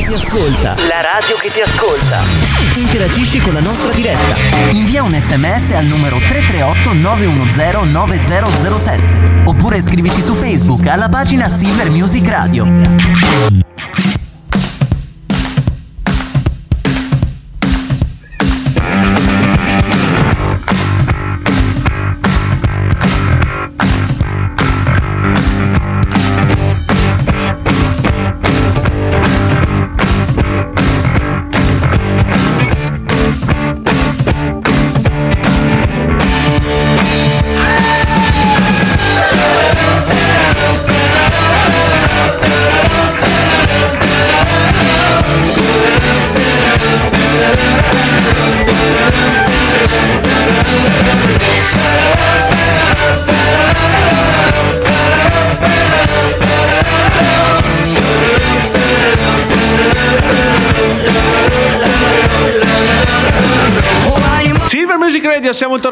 che ti ascolta. La radio che ti ascolta. Interagisci con la nostra diretta. Invia un sms al numero 338 910 9007 oppure scrivici su Facebook alla pagina Silver Music Radio.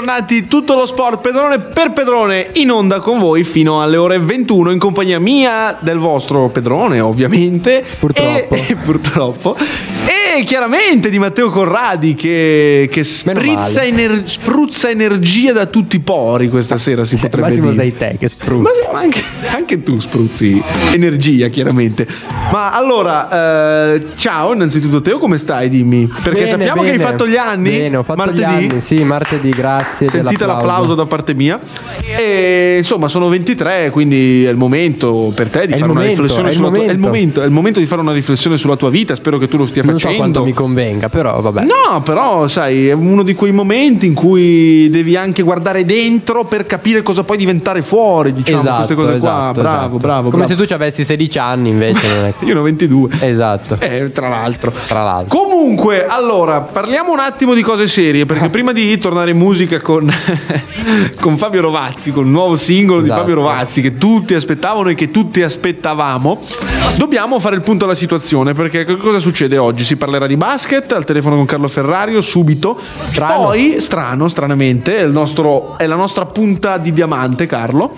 Radio, siamo tornati tutto lo sport pedrone per pedrone in onda con voi fino alle ore 21 in compagnia mia del vostro pedrone ovviamente Purtroppo. e, purtroppo e chiaramente di Matteo Corradi che, che sprizza, ener- spruzza energia da tutti i pori questa sera si Cioè, potrebbe Massimo dire sei te che spruzzi. ma anche, anche tu spruzzi energia, chiaramente. Ma allora, eh, ciao, innanzitutto Teo, come stai? Dimmi. Perché Bene, sappiamo che hai bene. fatto gli anni. Bene, ho fatto martedì. gli anni. Sì, martedì, grazie. Sentite l'applauso da parte mia. E insomma, sono 23, quindi è il momento per te di È fare una momento, riflessione sulla tua è il momento. momento, è il momento di fare una riflessione sulla tua vita. Spero che tu lo stia Non so facendo. Quanto mi convenga, però vabbè. No, però sai, è uno di quei momenti in cui devi anche guardare dentro per capire cosa puoi diventare fuori, diciamo, esatto, queste cose qua. esatto, Bravo, esatto. bravo, Come bravo. se tu ci avessi 16 anni invece. Io ne ho 22. esatto. Eh, tra l'altro. Tra l'altro. Comunque, allora, parliamo un attimo di cose serie, perché prima di tornare in musica con, con Fabio Rovazzi, con il nuovo singolo Esatto. di Fabio Rovazzi, che tutti aspettavano e che tutti aspettavamo, dobbiamo fare il punto alla situazione, perché cosa succede oggi? Si parlerà di basket, al telefono con Carlo Ferrario, subito. Strano. Poi, strano, stranamente, è, il nostro- è la nostra punta di diamante, Carlo.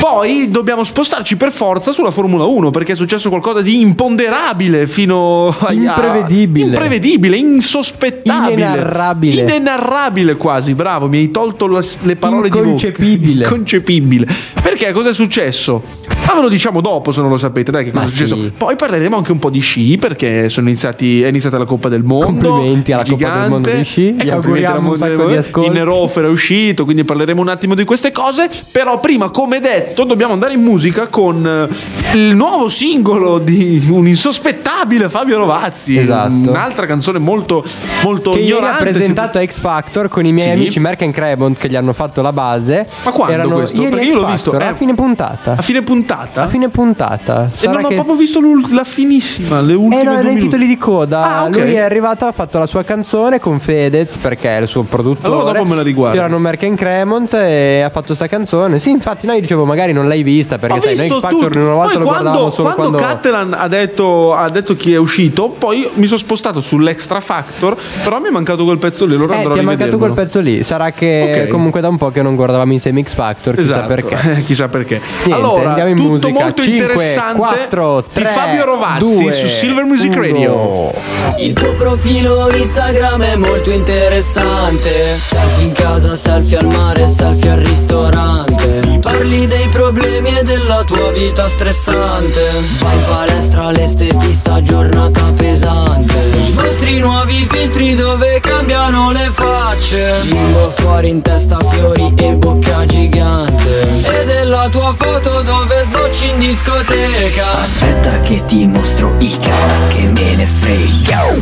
Poi dobbiamo spostarci per forza sulla Formula 1, perché è successo qualcosa di imponderabile fino a... Imprevedibile. Imprevedibile, insospettabile. Inenarrabile. Inenarrabile quasi, bravo, mi hai tolto le, le parole di. Inconcepibile. Inconcepibile. Perché cosa è successo? Ma ve lo diciamo dopo se non lo sapete, dai che cosa Ma è successo. sì. Poi parleremo anche un po' di sci perché sono iniziati, è iniziata la Coppa del Mondo. Complimenti alla il Coppa del Mondo di sci. E Gli auguriamo un sacco di ascolti. Il Nerofer è uscito, quindi parleremo un attimo di queste cose. Però prima, come detto, dobbiamo andare in musica con eh, il nuovo singolo di un insospettabile Fabio Rovazzi. Esatto. Un'altra canzone molto, molto Che ignorante. presentato X Factor con i miei Sì. amici Merck and Cremont che gli hanno fatto la base. Ma quando Erano questo? Perché io l'ho visto, eh. a fine puntata. A fine puntata? A fine puntata. E non ho che- proprio visto la finissima, le ultime Eh no, due nei titoli di coda. Ah, ok. Lui è arrivato, ha fatto la sua canzone con Fedez perché è il suo produttore. Allora dopo me la riguardo. Erano Merck and Cremont e ha fatto sta canzone. Sì, infatti, noi dicevo magari non l'hai vista perché Ho sai, noi Factor una volta Poi lo quando, guardavamo solo quando quando. Catalan ha detto, ha detto chi è uscito, poi mi sono spostato sull'Extra Factor, però mi è mancato quel pezzo lì, allora Eh, andrò ti è mancato quel pezzo lì. Sarà che Ok. comunque da un po' che non guardavamo insieme X Factor, chissà Esatto, perché. eh, chissà perché. Niente, allora, andiamo in tutto musica. molto 5, interessante 4, 3, di Fabio Rovazzi 2, su Silver Music 1. Radio. Il tuo profilo Instagram è molto interessante Selfie in casa, selfie al mare, selfie al ristorante parli dei problemi e della tua vita stressante Vai in palestra, l'estetista, giornata pesante Mostri nuovi filtri dove cambiano le facce Lingua fuori in testa fiori e bocca gigante. E della tua foto dove sbocci in discoteca. Aspetta che ti mostro il cara che me ne frega.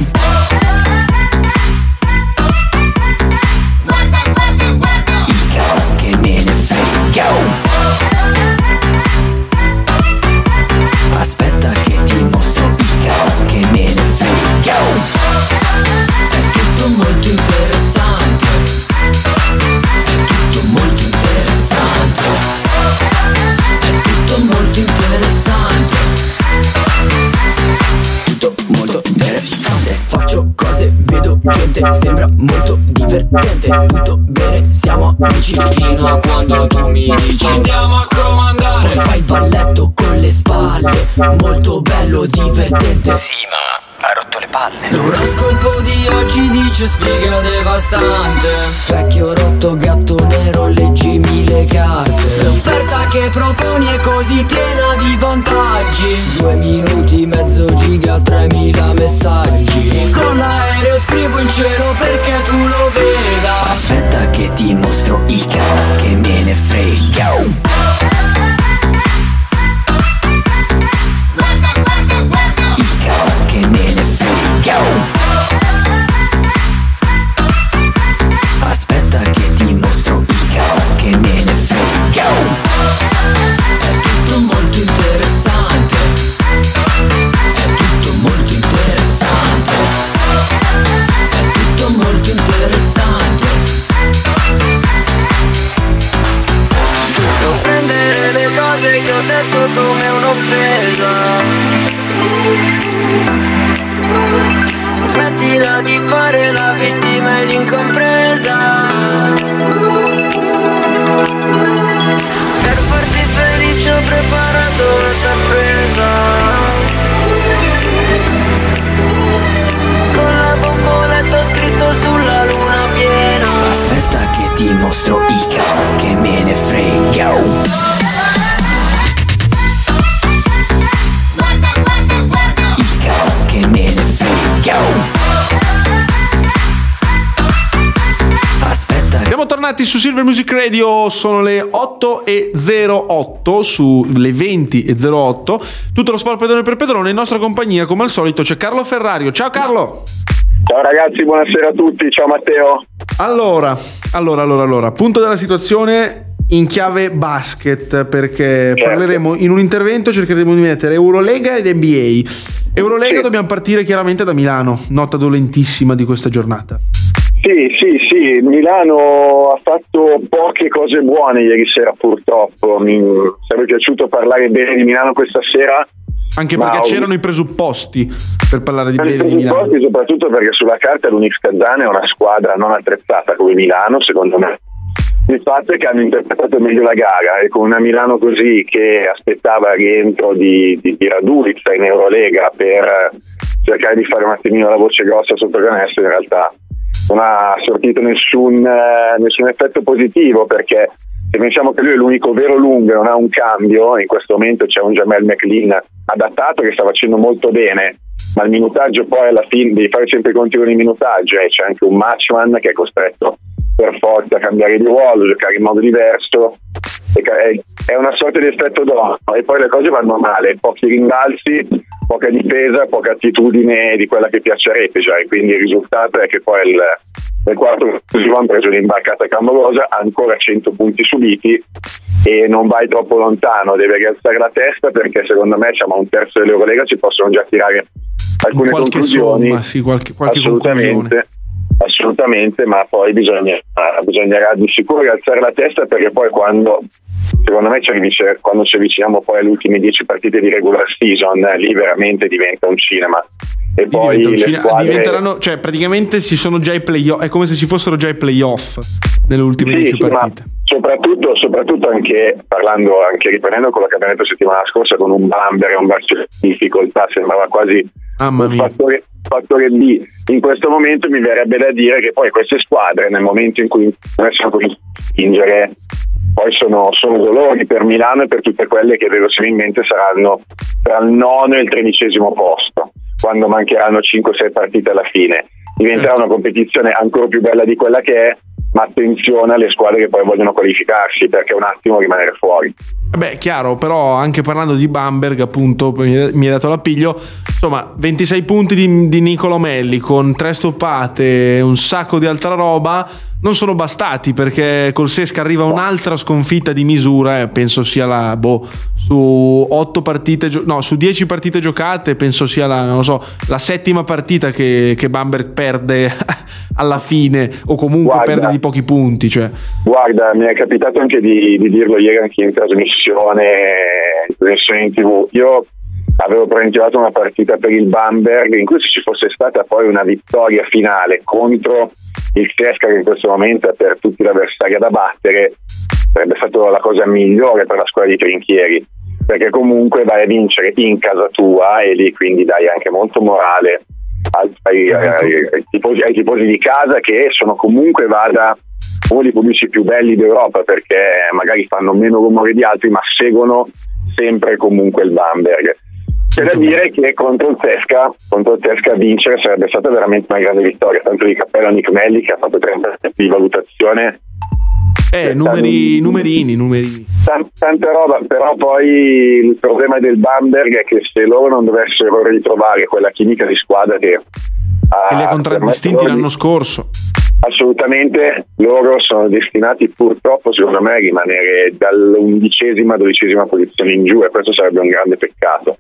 Il cara che me ne frega. Aspetta che ti mostro il cara che me ne frega. È tutto molto interessante vedo gente, sembra molto divertente Tutto bene, siamo amici fino a quando tu mi dici Andiamo a comandare. Poi fai il balletto con le spalle Molto bello, divertente. Sì, ma a palle. L'oroscopo di oggi dice sfiga devastante. Specchio rotto, gatto nero, leggimi le carte. L'offerta che proponi è così piena di vantaggi. Due minuti, mezzo giga, 3000 messaggi. Con l'aereo scrivo in cielo perché tu lo veda. Aspetta che ti mostro il capo che me ne frega. Il capo che me ne frega Aspetta Siamo tornati su Silver Music Radio, sono le 8.08 sulle 20.08. Tutto lo sport pedone per pedrone. In nostra compagnia, come al solito, c'è Carlo Ferrario. Ciao Carlo! Ciao ragazzi, buonasera a tutti, ciao Matteo. Allora, allora, allora, allora, punto della situazione in chiave basket perché Certo. parleremo in un intervento cercheremo di mettere Eurolega ed NBA. Eurolega Sì. dobbiamo partire chiaramente da Milano, nota dolentissima di questa giornata. Sì, sì, sì, Milano ha fatto poche cose buone ieri sera purtroppo, mi sarebbe piaciuto parlare bene di Milano questa sera. Anche perché ho- c'erano i presupposti per parlare di bene di Milano. soprattutto perché sulla carta l'Unix Kazan è una squadra non attrezzata come Milano, secondo me. Il fatto è che hanno interpretato meglio la gara e con una Milano così che aspettava il rientro di, di, di Radulica in Eurolega per cercare di fare un attimino la voce grossa sotto canestro, in realtà non ha sortito nessun, eh, nessun effetto positivo perché se pensiamo che lui è l'unico vero lungo e non ha un cambio, in questo momento c'è un Jamel McLean adattato che sta facendo molto bene, ma il minutaggio poi alla fine devi fare sempre i conti con il minutaggio e c'è anche un matchman che è costretto per forza a cambiare di ruolo, giocare in modo diverso. È una sorta di effetto dono e poi le cose vanno male, pochi rimbalzi, poca difesa, poca attitudine di quella che piace a Repeja e quindi il risultato è che poi il, nel quarto conclusivo hanno preso l'imbarcata clamorosa, ancora 100 punti subiti e non vai troppo lontano, deve rialzare la testa perché secondo me diciamo, a un terzo dell'Eurolega ci possono già tirare alcune qualche conclusioni. somma, sì, qualche- qualche assolutamente, conclusione. Assolutamente, ma poi bisogna, bisognerà di sicuro rialzare la testa perché poi quando secondo me ci quando ci avviciniamo poi alle ultime 10 partite di regular season, lì veramente diventa un cinema. E poi diventa un diventeranno, cioè praticamente ci sono già i playoff, è come se ci fossero già i playoff nelle ultime Sì, 10 sì, partite. soprattutto, soprattutto anche parlando, anche riprendendo quello che abbiamo detto settimana scorsa con un Bamber e un Barcellona in difficoltà, sembrava quasi Mamma mia. fattore, fattore B. In questo momento mi verrebbe da dire che poi queste squadre, nel momento in cui cominciano a spingere, poi sono, sono dolori per Milano e per tutte quelle che verosimilmente saranno tra il nono e il tredicesimo posto, quando mancheranno 5-6 partite alla fine. Diventerà una competizione ancora più bella di quella che è, ma attenzione alle squadre che poi vogliono qualificarsi perché un attimo rimanere fuori. Beh, chiaro, però anche parlando di Bamberg, appunto, mi hai dato l'appiglio. Insomma, 26 punti di, di Nicolo Melli con tre stoppate un sacco di altra roba non sono bastati perché col Sesca arriva un'altra sconfitta di misura. eh, penso sia la boh, su 8 partite, gio- no, su 10 partite giocate, penso sia la, non lo so, la settima partita che, che Bamberg perde alla fine o comunque Guarda. perde di pochi punti. Cioè. Guarda, mi è capitato anche di, di dirlo ieri anche in trasmissione, in trasmissione in tv. Io avevo preventivato una partita per il Bamberg in cui se ci fosse stata poi una vittoria finale contro il Cesca che in questo momento è per tutti l'avversaria da battere, sarebbe stata la cosa migliore per la squadra di Trinchieri, perché comunque vai a vincere in casa tua e lì quindi dai anche molto morale ai, ai- ai- ai tifosi, tifosi di casa che sono comunque vada uno dei pubblici più belli d'Europa perché magari fanno meno rumore di altri ma seguono sempre comunque il Bamberg. C'è da dire che contro il Tesca, contro il Tesca vincere sarebbe stata veramente una grande vittoria, tanto di cappello a Nick Melli che ha fatto 30 di valutazione Eh, numeri, numerini, numerini. Tan- tanta roba, però poi il problema del Bamberg è che se loro non dovessero ritrovare quella chimica di squadra che ha E li ha contraddistinti l'anno scorso. Assolutamente, loro sono destinati purtroppo secondo me a rimanere dall'undicesima, dodicesima posizione in giù e questo sarebbe un grande peccato.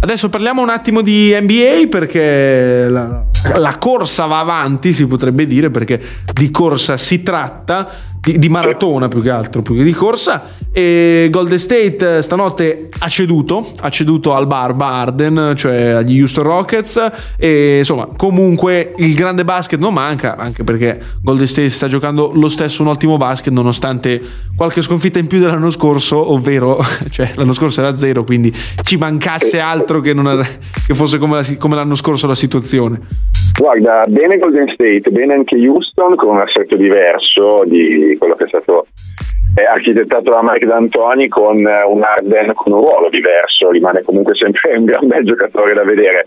Adesso parliamo un attimo di NBA perché la, la corsa va avanti, si potrebbe dire, perché di corsa si tratta, di, di maratona più che altro, più che di corsa. E Golden State eh, stanotte ha ceduto, ha ceduto al Barba Arden, cioè agli Houston Rockets. E insomma, comunque il grande basket non manca, anche perché Golden State sta giocando lo stesso un ottimo basket, nonostante qualche sconfitta in più dell'anno scorso, ovvero, cioè l'anno scorso era zero, quindi ci mancasse altro che, era- che fosse come, la- come l'anno scorso la situazione. Guarda, bene Golden State, bene anche Houston con un assetto diverso di quello che è stato eh, architettato da Mike D'Antoni con eh, un Arden con un ruolo diverso, rimane comunque sempre un gran bel giocatore da vedere.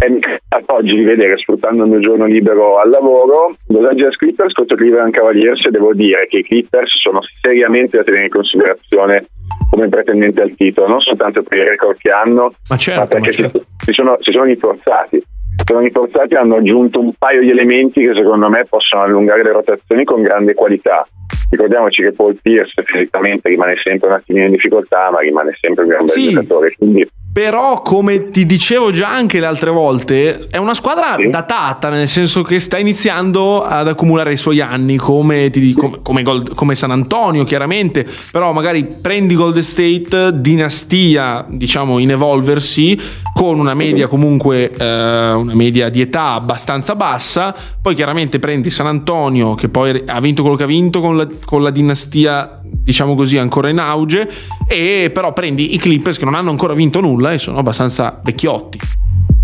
E mi capita oggi di vedere, sfruttando il mio giorno libero al lavoro, Los Angeles Clippers contro Cleveland Cavaliers e devo dire che i Clippers sono seriamente da tenere in considerazione come pretendenti al titolo, non soltanto per il record che hanno, Ma certo, ma perché certo. si, si sono, si sono rinforzati. Sono rinforzati hanno aggiunto un paio di elementi che secondo me possono allungare le rotazioni con grande qualità. Ricordiamoci che Paul Pierce fisicamente rimane sempre un attimino in difficoltà, ma rimane sempre un gran bel Sì. giocatore. Quindi Però, come ti dicevo già anche le altre volte, è una squadra Sì. datata, nel senso che sta iniziando ad accumulare i suoi anni, come, ti dico- come, come Gold- come San Antonio, chiaramente. Però magari prendi Golden State, dinastia, diciamo, in evolversi, con una media comunque, eh, una media di età abbastanza bassa. Poi chiaramente prendi San Antonio, che poi ha vinto quello che ha vinto con la, con la dinastia, diciamo così, ancora in auge. E però prendi i Clippers che non hanno ancora vinto nulla e sono abbastanza vecchiotti.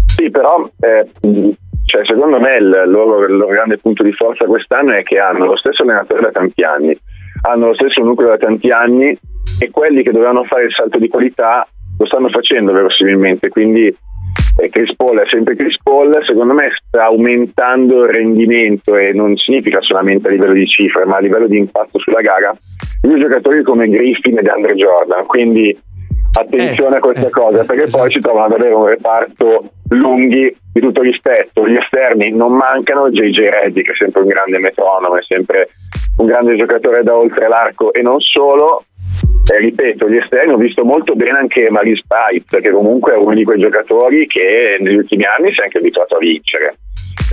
Sì, però eh, cioè, secondo me il loro, il loro grande punto di forza quest'anno è che hanno lo stesso allenatore da tanti anni, hanno lo stesso nucleo da tanti anni e quelli che dovevano fare il salto di qualità lo stanno facendo verosimilmente, quindi eh, Chris Paul è sempre Chris Paul, secondo me sta aumentando il rendimento e non significa solamente a livello di cifre, ma a livello di impatto sulla gara, due giocatori come Griffin ed Andre Jordan, quindi attenzione Eh, a questa eh, cosa, perché esatto. poi si trovano ad avere un reparto lunghi di tutto rispetto, gli esterni non mancano, JJ Reddy che è sempre un grande metronomo, è sempre un grande giocatore da oltre l'arco e non solo, eh, ripeto, gli esterni ho visto molto bene anche Maris Pipe, che comunque è uno di quei giocatori che negli ultimi anni si è anche abituato a vincere.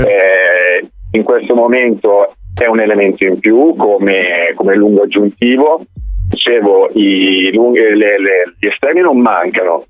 Eh, in questo momento è un elemento in più come, come lungo aggiuntivo. Dicevo, i lunghi- le- le- gli esterni non mancano.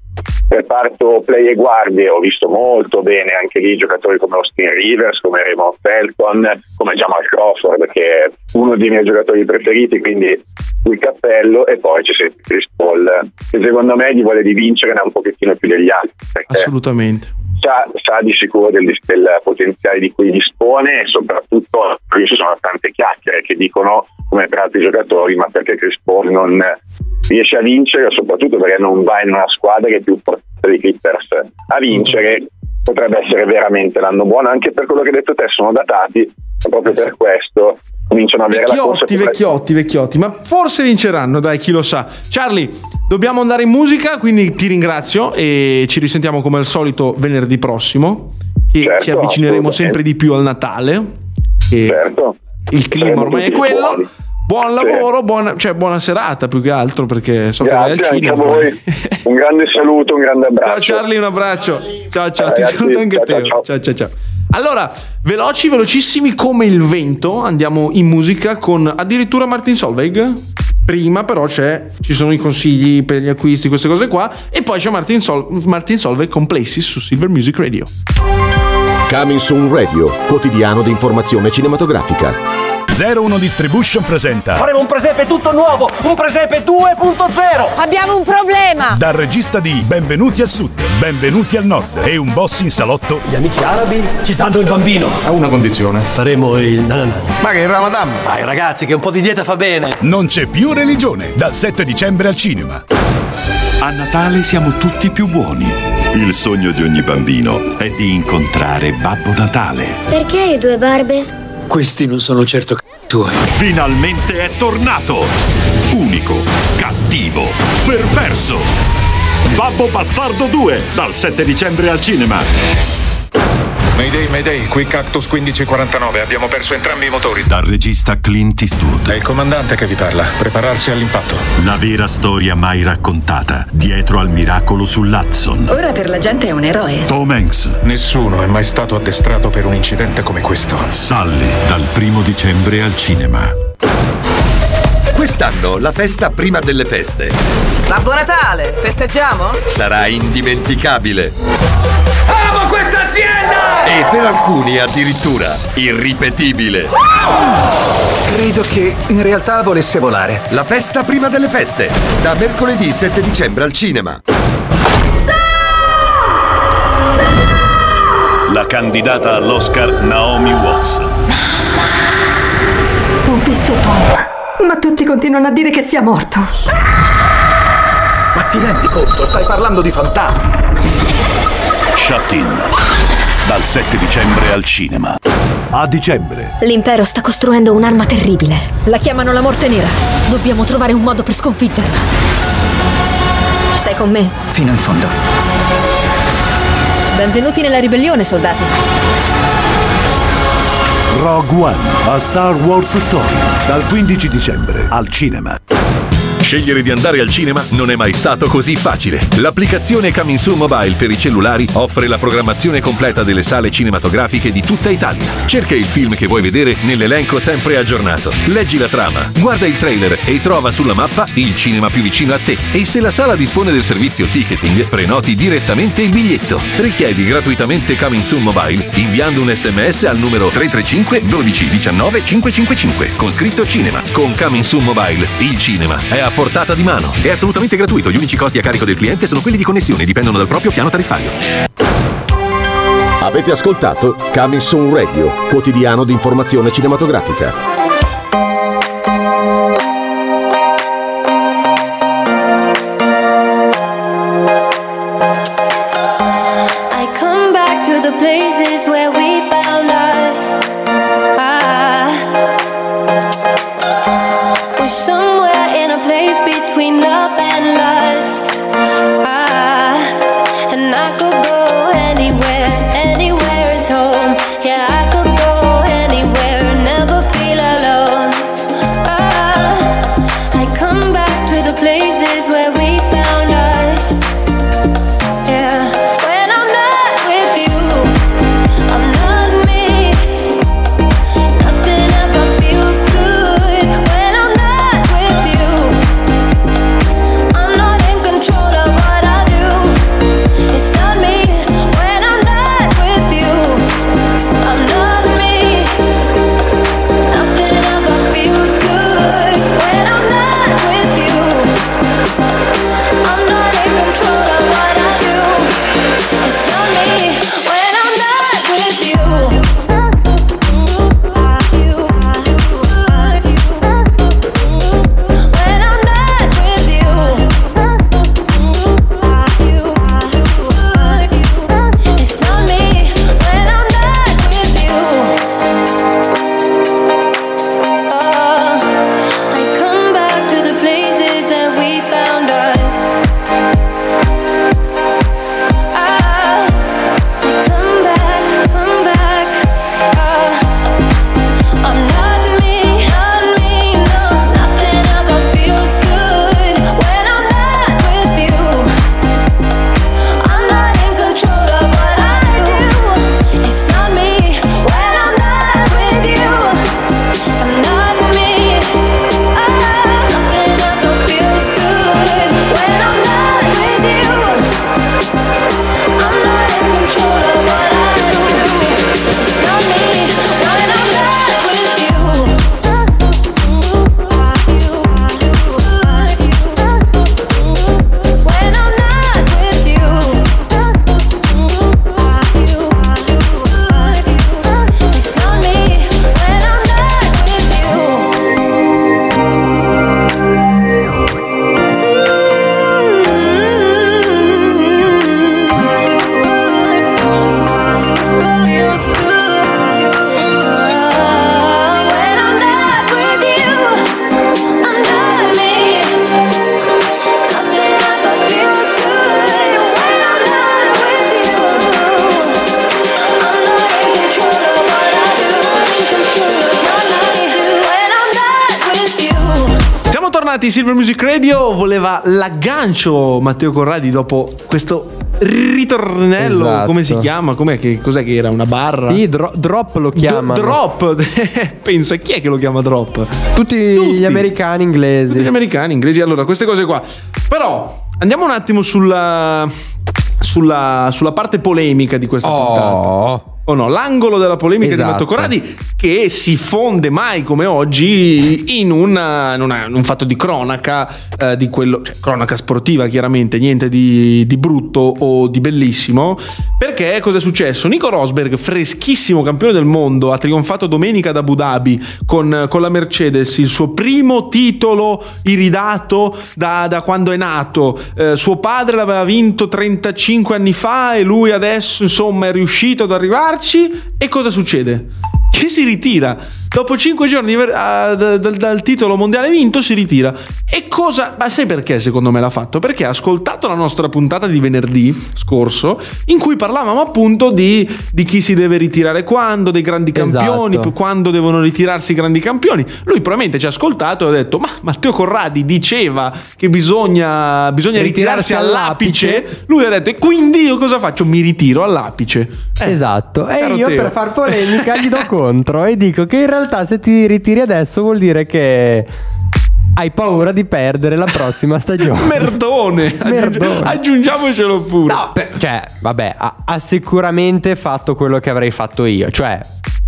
Reparto play e guardie ho visto molto bene anche lì giocatori come Austin Rivers, come Raymond Felton, come Jamal Crawford che è uno dei miei giocatori preferiti, quindi il cappello e poi c'è sempre Chris Paul che secondo me gli vuole di vincere un pochettino più degli altri Assolutamente. sa, sa di sicuro del, del potenziale di cui dispone e soprattutto qui ci sono tante chiacchiere che dicono come per altri giocatori ma perché Chris Paul non riesce a vincere soprattutto perché non va in una squadra che è più forte dei Clippers a vincere potrebbe essere veramente l'anno buono anche per quello che hai detto te sono datati e proprio per questo cominciano ad avere la corsa Vecchiotti, più vecchiotti, vecchiotti, ma forse vinceranno, dai, chi lo sa. Charlie, dobbiamo andare in musica, quindi ti ringrazio e ci risentiamo come al solito venerdì prossimo, che Certo, ci avvicineremo sempre di più al Natale. E certo Il clima Saremo ormai è quello. Buon Sì. lavoro, buona, cioè buona serata più che altro perché so che vai al Grazie anche a cinema. voi. Un grande saluto, un grande abbraccio. Ciao Charlie, un abbraccio. Ciao ciao, ti Ragazzi, saluto anche ciao, te. ciao, ciao. Ciao ciao ciao. Allora, veloci, velocissimi come il vento, andiamo in musica con addirittura Martin Solveig. Prima però c'è, ci sono i consigli per gli acquisti, queste cose qua, e poi c'è Martin, Sol- Martin Solveig con Places su Silver Music Radio. Coming Soon Radio, quotidiano di informazione cinematografica. 01 Distribution presenta Faremo un presepe tutto nuovo, un presepe 2.0. Abbiamo un problema! dal regista di Benvenuti al Sud, Benvenuti al Nord e un boss in salotto Gli amici arabi ci danno il bambino. Ha una condizione. Faremo il nanana. Ma che il Ramadan? Dai ragazzi che un po' di dieta fa bene. Non c'è più religione dal 7 dicembre al cinema. A Natale siamo tutti più buoni. Il sogno di ogni bambino è di incontrare Babbo Natale. Perché hai due barbe? Questi non sono certo c- tuoi. Finalmente è tornato! Unico, cattivo, perverso! Babbo Bastardo 2, dal 7 dicembre al cinema. Mayday, Mayday, qui Cactus 1549. Abbiamo perso entrambi i motori. Dal regista Clint È Eastwood. il comandante che vi parla. Prepararsi all'impatto. La vera storia mai raccontata, dietro al miracolo sull'Hudson. Ora per la gente è un eroe. Tom Hanks, Nessuno è mai stato addestrato per un incidente come questo. Sally, dal primo dicembre al cinema. Quest'anno la festa prima delle feste Babbo Natale, festeggiamo? sarà indimenticabile Amo questa azienda! e per alcuni addirittura irripetibile. Credo che in realtà volesse volare. La festa prima delle feste, da mercoledì 7 dicembre al cinema. La candidata all'Oscar Naomi Watts. Ho visto Tom. Ma tutti continuano a dire che sia morto. Ma ti rendi conto? Stai parlando di fantasmi. Shut In. Dal 7 dicembre al cinema. A dicembre. L'impero sta costruendo un'arma terribile. La chiamano la morte nera. Dobbiamo trovare un modo per sconfiggerla. Sei con me? Fino in fondo. Benvenuti nella ribellione, soldati. Rogue One, a Star Wars Story. Dal 15 dicembre al cinema. Scegliere di andare al cinema non è mai stato così facile. L'applicazione Coming Soon Mobile per i cellulari offre la programmazione completa delle sale cinematografiche di tutta Italia. Cerca il film che vuoi vedere nell'elenco sempre aggiornato. Leggi la trama, guarda il trailer e trova sulla mappa il cinema più vicino a te. E se la sala dispone del servizio ticketing, prenoti direttamente il biglietto. Richiedi gratuitamente Coming Soon Mobile inviando un sms al numero 335 12 19 555 con scritto cinema. Con Coming Soon Mobile il cinema è a portata di mano. È assolutamente gratuito. Gli unici costi a carico del cliente sono quelli di connessione dipendono dal proprio piano tariffario. Avete ascoltato Coming Soon Radio, quotidiano di informazione cinematografica. Bentornati Silver Music Radio, voleva l'aggancio Matteo Corradi dopo questo ritornello, Esatto. come si chiama? Com'è che, cos'è che era? Una barra? Sì, dro- drop lo chiamano. D- drop, pensa chi è che lo chiama drop? Tutti, gli americani inglesi. Tutti gli americani, inglesi, allora queste cose qua. Però andiamo un attimo sulla, sulla, sulla parte polemica di questa puntata. O no, l'angolo della polemica di Esatto. Matteo Corradi che si fonde mai come oggi in, una- in una- in un fatto di cronaca, eh, di quello, cioè, cronaca sportiva chiaramente, niente di, di brutto o di bellissimo. Perché cosa è successo? Nico Rosberg, freschissimo campione del mondo, ha trionfato domenica ad Abu Dhabi con, con la Mercedes, il suo primo titolo iridato da, da quando è nato. Eh, suo padre l'aveva vinto 35 anni fa e lui adesso insomma è riuscito ad arrivarci. E cosa succede? Che si ritira. Dopo 5 giorni ah, da- dal, dal titolo mondiale vinto si ritira. E cosa... Ma sai perché secondo me l'ha fatto? Perché ha ascoltato la nostra puntata di venerdì scorso in cui parlavamo appunto di, di chi si deve ritirare quando, dei grandi campioni, Esatto. quando devono ritirarsi i grandi campioni. Lui probabilmente ci ha ascoltato e ha detto ma Matteo Corradi diceva che bisogna, bisogna ritirarsi, Ritirarsi all'apice. all'apice. Lui ha detto e quindi io cosa faccio? Mi ritiro all'apice. Eh, Esatto. E io Teo. per far polemica gli do contro e dico che in realtà se ti ritiri adesso vuol dire che hai paura di perdere la prossima stagione. Merdone, Merdone. aggiungiamocelo pure. No, per- cioè, vabbè, ha, ha sicuramente fatto quello che avrei fatto io, cioè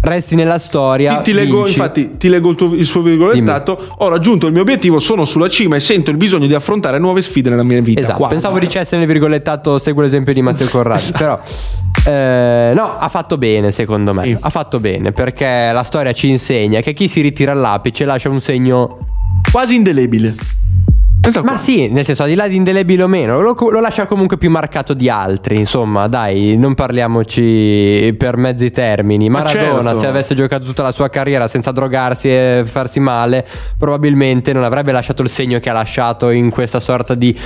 resti nella storia. Ti, ti leggo, infatti, ti leggo il, tuo- il suo virgolettato. Ho raggiunto il mio obiettivo, sono sulla cima e sento il bisogno di affrontare nuove sfide nella mia vita. Esatto, Qua. pensavo dicesse nel virgolettato seguo l'esempio di Matteo Corradi, Esatto. però eh, no, ha fatto bene secondo me, ha fatto bene perché la storia ci insegna che chi si ritira all'apice lascia un segno quasi indelebile. Pensa Ma qua. sì, nel senso, al di là di indelebile o meno, lo, lo lascia comunque più marcato di altri. Insomma, dai, non parliamoci per mezzi termini. Ma Maradona, certo. se avesse giocato tutta la sua carriera senza drogarsi e farsi male, probabilmente non avrebbe lasciato il segno che ha lasciato in questa sorta di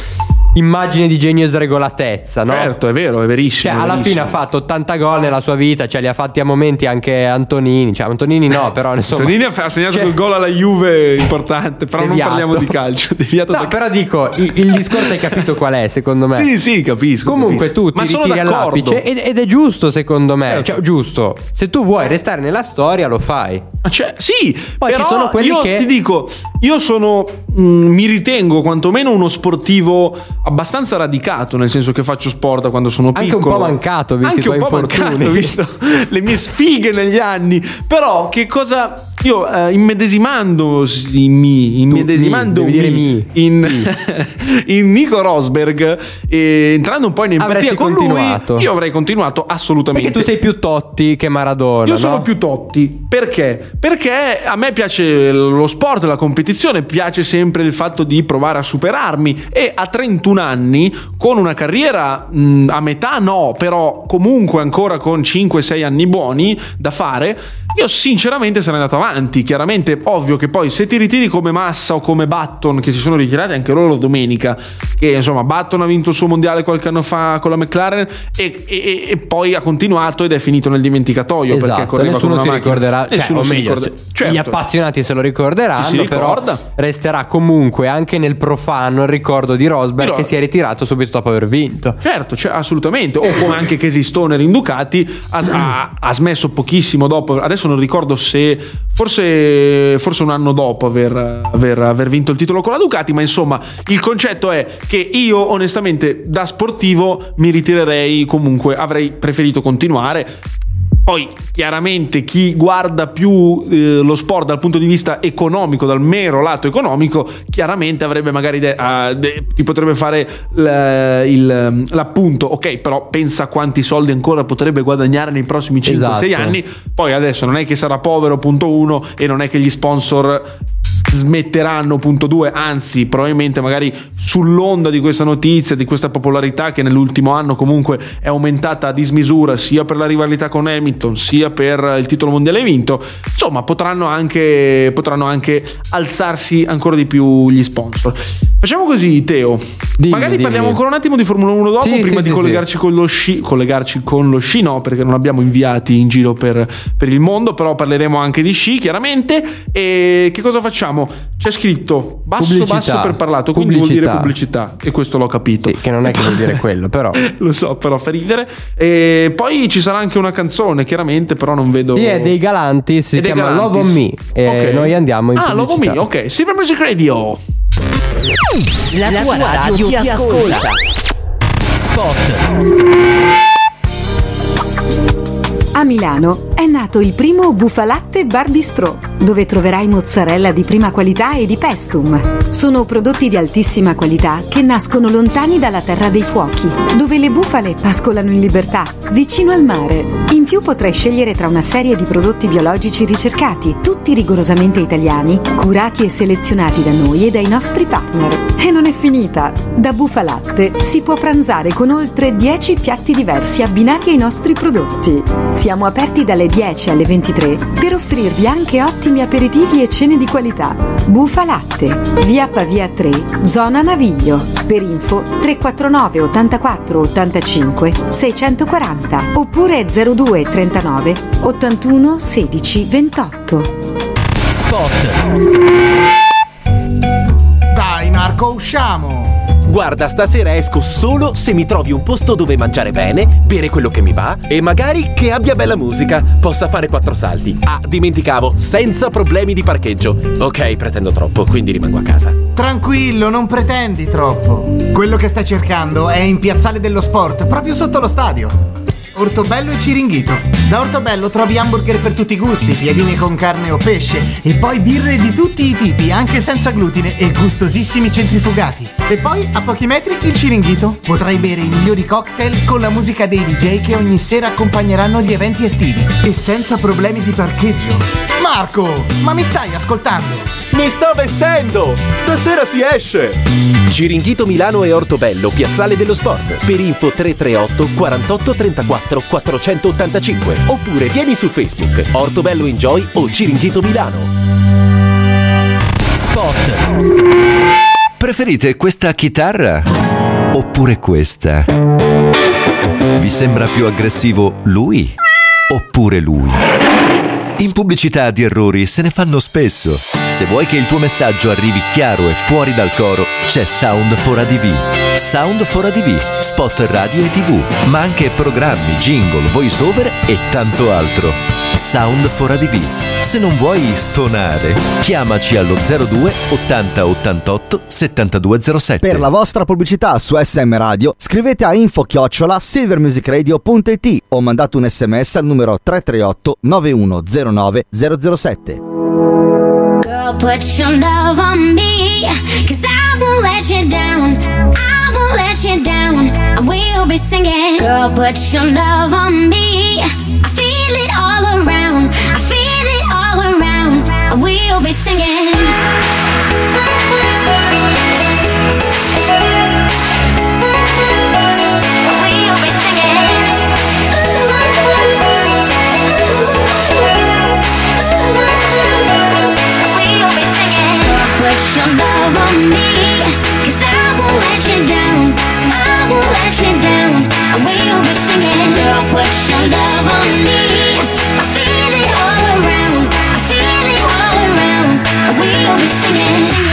immagine di genio e sregolatezza, no? Certo, è vero, è verissimo. Cioè, alla fine verissimo. ha fatto 80 gol nella sua vita, cioè li ha fatti a momenti anche Antonini. Cioè, Antonini no, però insomma. Tonini ha segnato Cioè- quel gol alla Juve importante, però Deviato. non parliamo di calcio. Deviato No, da- però dico, il, il discorso hai capito qual è, secondo me. Sì, sì, capisco. Comunque capisco. tu ti Ma ritiri all'apice ed, ed è giusto secondo me. Certo. Cioè, giusto. Se tu vuoi restare nella storia, lo fai. Cioè, sì, Poi ci però sono quelli io che- ti dico, io sono, mh, mi ritengo quantomeno uno sportivo abbastanza radicato, nel senso che faccio sport da quando sono Anche piccolo. un po' mancato, visti i Anche un po' infortuni. mancato, visto le mie sfighe negli anni. Però che cosa... Io eh, immedesimandomi, immedesimandomi in, in Nico Rosberg, e entrando un po' in empatia con continuato. lui, io avrei continuato assolutamente. Perché tu sei più Totti che Maradona. Io sono no? più Totti. Perché? Perché a me piace lo sport, la competizione, piace sempre il fatto di provare a superarmi e a 31 anni, con una carriera mh, a metà no, però comunque ancora con 5-6 anni buoni da fare, io sinceramente sarei andato avanti. Chiaramente, ovvio che poi se ti ritiri come Massa o come Button, che si sono ritirati anche loro domenica, che insomma Button ha vinto il suo mondiale qualche anno fa con la McLaren e, e- e poi ha continuato ed è finito nel dimenticatoio. perché Esatto, con nessuno si macchina. ricorderà, cioè, Nessuno si meglio, ricorda- Certo. gli appassionati se lo ricorderanno, si ricorda. però resterà comunque anche nel profano il ricordo di Rosberg Di che si è ritirato subito dopo aver vinto. Certo, cioè, assolutamente. O come anche Casey Stoner in Ducati ha, ha- ha smesso pochissimo dopo. Adesso non ricordo se forse, forse un anno dopo aver, aver- aver vinto il titolo con la Ducati. Ma insomma, il concetto è che io, onestamente, da sportivo mi ritirerei comunque. Avrei preferito continuare. Poi chiaramente chi guarda più eh, lo sport dal punto di vista economico, dal mero lato economico, chiaramente avrebbe magari de- ah, de- ti potrebbe fare l- il- l'appunto, ok, però pensa quanti soldi ancora potrebbe guadagnare nei prossimi 5-6 Esatto. anni. Poi adesso non è che sarà povero, punto uno, e non è che gli sponsor smetteranno, punto due, anzi probabilmente magari sull'onda di questa notizia, di questa popolarità che nell'ultimo anno comunque è aumentata a dismisura sia per la rivalità con Hamilton sia per il titolo mondiale vinto, insomma potranno anche, potranno anche alzarsi ancora di più gli sponsor. Facciamo così, Teo. Magari dimmi. parliamo ancora un attimo di Formula 1 dopo, Sì, prima sì, di sì, collegarci con lo sci. Collegarci con lo sci, no, perché non abbiamo inviati in giro per, per il mondo, però parleremo anche di sci, chiaramente. E che cosa facciamo? C'è scritto basso Pubblicità. basso per parlato, quindi vuol dire pubblicità. E questo l'ho capito. Sì, che non è che vuol dire quello, però. Lo so, però fa ridere. E poi ci sarà anche una canzone, chiaramente, però non vedo. Sì, è dei Galantis, si chiama Galantis. Love on Me. E Ok. noi andiamo in Ah, Love on Me, pubblicità. ok. Silver Music Radio. La, tua radio, ti ascolta. Spot. A Milano è nato il primo Bufalatte Bar Bistrò, dove troverai mozzarella di prima qualità e di pestum. Sono prodotti di altissima qualità che nascono lontani dalla terra dei fuochi, dove le bufale pascolano in libertà, vicino al mare. In più potrai scegliere tra una serie di prodotti biologici ricercati, tutti rigorosamente italiani, curati e selezionati da noi e dai nostri partner. E non è finita! Da Bufalatte si può pranzare con oltre 10 piatti diversi abbinati ai nostri prodotti. Siamo aperti dalle 10 alle 23 per offrirvi anche ottimi aperitivi e cene di qualità. Bufalatte, via Pavia 3, zona Naviglio. Per info 349 84 85 640 oppure 02 39 81 16 28. Dai Marco, usciamo! Guarda, stasera esco solo se mi trovi un posto dove mangiare bene, bere quello che mi va e magari che abbia bella musica, possa fare quattro salti. Ah, dimenticavo, senza problemi di parcheggio. Ok, pretendo troppo, quindi rimango a casa. Tranquillo, non pretendi troppo. Quello che stai cercando è in Piazzale dello Sport, proprio sotto lo stadio. Ortobello e Ciringhito. Da Ortobello trovi hamburger per tutti i gusti, piadine con carne o pesce e poi birre di tutti i tipi, anche senza glutine e gustosissimi centrifugati. E poi a pochi metri il Ciringhito. Potrai bere i migliori cocktail con la musica dei DJ che ogni sera accompagneranno gli eventi estivi e senza problemi di parcheggio. Marco, ma mi stai ascoltando? Mi sto vestendo! Stasera si esce! Ciringhito Milano e Ortobello, Piazzale dello Sport. Per info 338 48 34 485. Oppure vieni su Facebook, Ortobello Enjoy o Ciringhito Milano. Spot. Preferite questa chitarra oppure questa? Vi sembra più aggressivo lui oppure lui? In pubblicità di errori se ne fanno spesso. Se vuoi che il tuo messaggio arrivi chiaro e fuori dal coro, c'è Sound for ADV. Sound for ADV, spot radio e tv, ma anche programmi, jingle, voice over e tanto altro. Sound for ADV. Se non vuoi stonare, chiamaci allo 02 80 88 7207. Per la vostra pubblicità su SM Radio scrivete a info chiocciola silvermusicradio.it o mandate un sms al numero 338 9109 007. Girl, put your love on me, cause I won't let you down. I let you down. I will be singing. Girl, put your love on me. I feel it all around. I feel it all around. I will be singing. Put your love on me, let down. I won't let you down. Will be singing. Girl, put your love on me. I feel it all around. I feel it all around. Will be. Singing,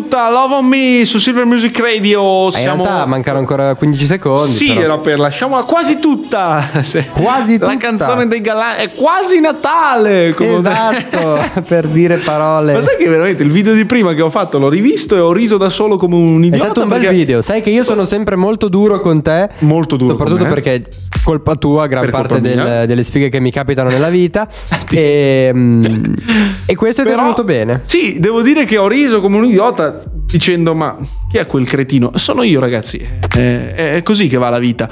tutta, Love on Me su Silver Music Radio. In Siamo... realtà mancano ancora 15 secondi. Sì, però. era per lasciamola quasi tutta. Quasi La tutta. canzone dei Galan è quasi Natale. come- Esatto, per dire parole. Ma sai che veramente il video di prima che ho fatto l'ho rivisto e ho riso da solo come un È idiota. stato un bel perché- video. Sai che io sono sempre molto duro con te. Molto duro Soprattutto perché colpa tua, gran Per parte del- delle sfighe che mi capitano nella vita. e, mm, e questo è venuto bene. Sì, devo dire che ho riso come un idiota dicendo ma chi è quel cretino? Sono io ragazzi, è, è così che va la vita.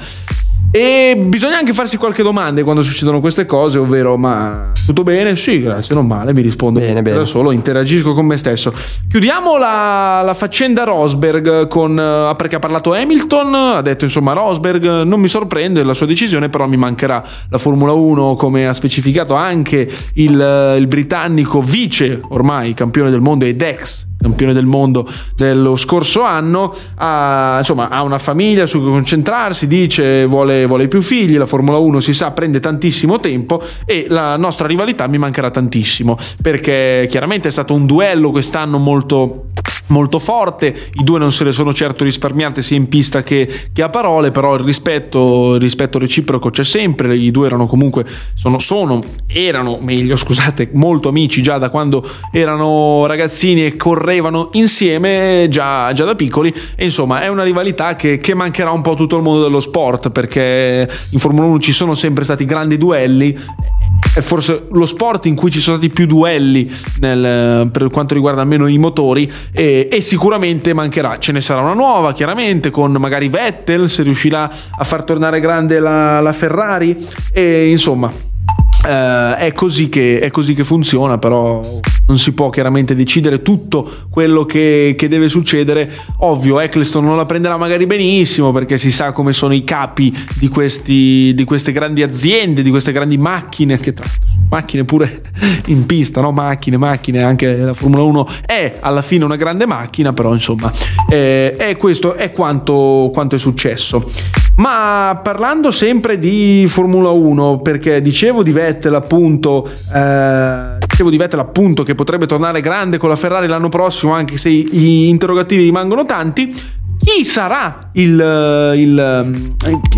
E bisogna anche farsi qualche domanda quando succedono queste cose, ovvero ma tutto bene? Sì, grazie, non male, mi rispondo Bene, bene. da solo, interagisco con me stesso. Chiudiamo la, la faccenda Rosberg con, eh, perché ha parlato Hamilton, ha detto insomma Rosberg non mi sorprende la sua decisione, però mi mancherà la Formula 1 come ha specificato anche il, eh, il britannico vice ormai campione del mondo ed ex campione del mondo dello scorso anno, ha, insomma, ha una famiglia su cui concentrarsi, dice vuole, vuole più figli, la Formula 1 si sa prende tantissimo tempo e la nostra rivalità mi mancherà tantissimo perché chiaramente è stato un duello quest'anno molto molto forte, i due non se le sono certo risparmiate sia in pista che, che a parole, però il rispetto, il rispetto reciproco c'è sempre, i due erano comunque, sono, sono, erano meglio scusate, molto amici già da quando erano ragazzini e correvano insieme già, già da piccoli. E insomma è una rivalità che, che mancherà un po' a tutto il mondo dello sport perché in Formula 1 ci sono sempre stati grandi duelli è forse lo sport in cui ci sono stati più duelli nel- per quanto riguarda almeno i motori e, e sicuramente mancherà. Ce ne sarà una nuova chiaramente con magari Vettel se riuscirà a far tornare grande la, la Ferrari e insomma eh, è, così che, è così che funziona, però non si può chiaramente decidere tutto quello che, che deve succedere. Ovvio, Eccleston non la prenderà magari benissimo perché si sa come sono i capi di, questi, di queste grandi aziende, di queste grandi macchine, che tra macchine pure in pista, no? macchine, macchine, anche la Formula 1 è alla fine una grande macchina, però insomma, eh, è questo è quanto, quanto è successo. Ma parlando sempre di Formula 1, perché dicevo di Vettel appunto, eh, dicevo di Vettel appunto che potrebbe tornare grande con la Ferrari l'anno prossimo, anche se gli interrogativi rimangono tanti. Chi sarà il, il-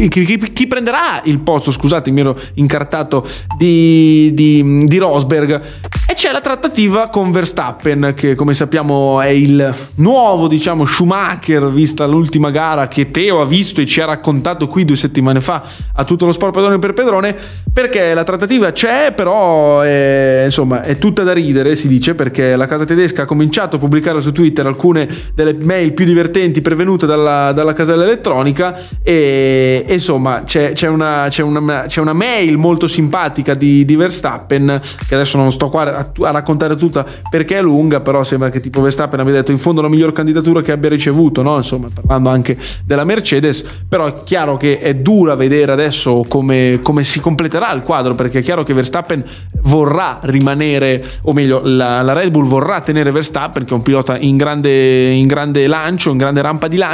chi, chi- chi prenderà il posto? Scusate, mi ero incartato di, di, di Rosberg. E c'è la trattativa con Verstappen, che come sappiamo è il nuovo, diciamo, Schumacher, vista l'ultima gara che Teo ha visto e ci ha raccontato qui due settimane fa a tutto lo sport pedone per pedrone. Perché la trattativa c'è, però è, insomma è tutta da ridere, si dice, perché la casa tedesca ha cominciato a pubblicare su Twitter alcune delle mail più divertenti pervenute dalla, dalla casella elettronica e, e insomma c'è, c'è una, c'è, una, c'è una mail molto simpatica di, di Verstappen che adesso non sto qua a, a raccontare tutta perché è lunga però sembra che tipo Verstappen abbia detto in fondo la miglior candidatura che abbia ricevuto no? insomma parlando anche della Mercedes però è chiaro che è dura vedere adesso come, come si completerà il quadro perché è chiaro che Verstappen vorrà rimanere o meglio la, la Red Bull vorrà tenere Verstappen che è un pilota in grande, in grande lancio in grande rampa di lancio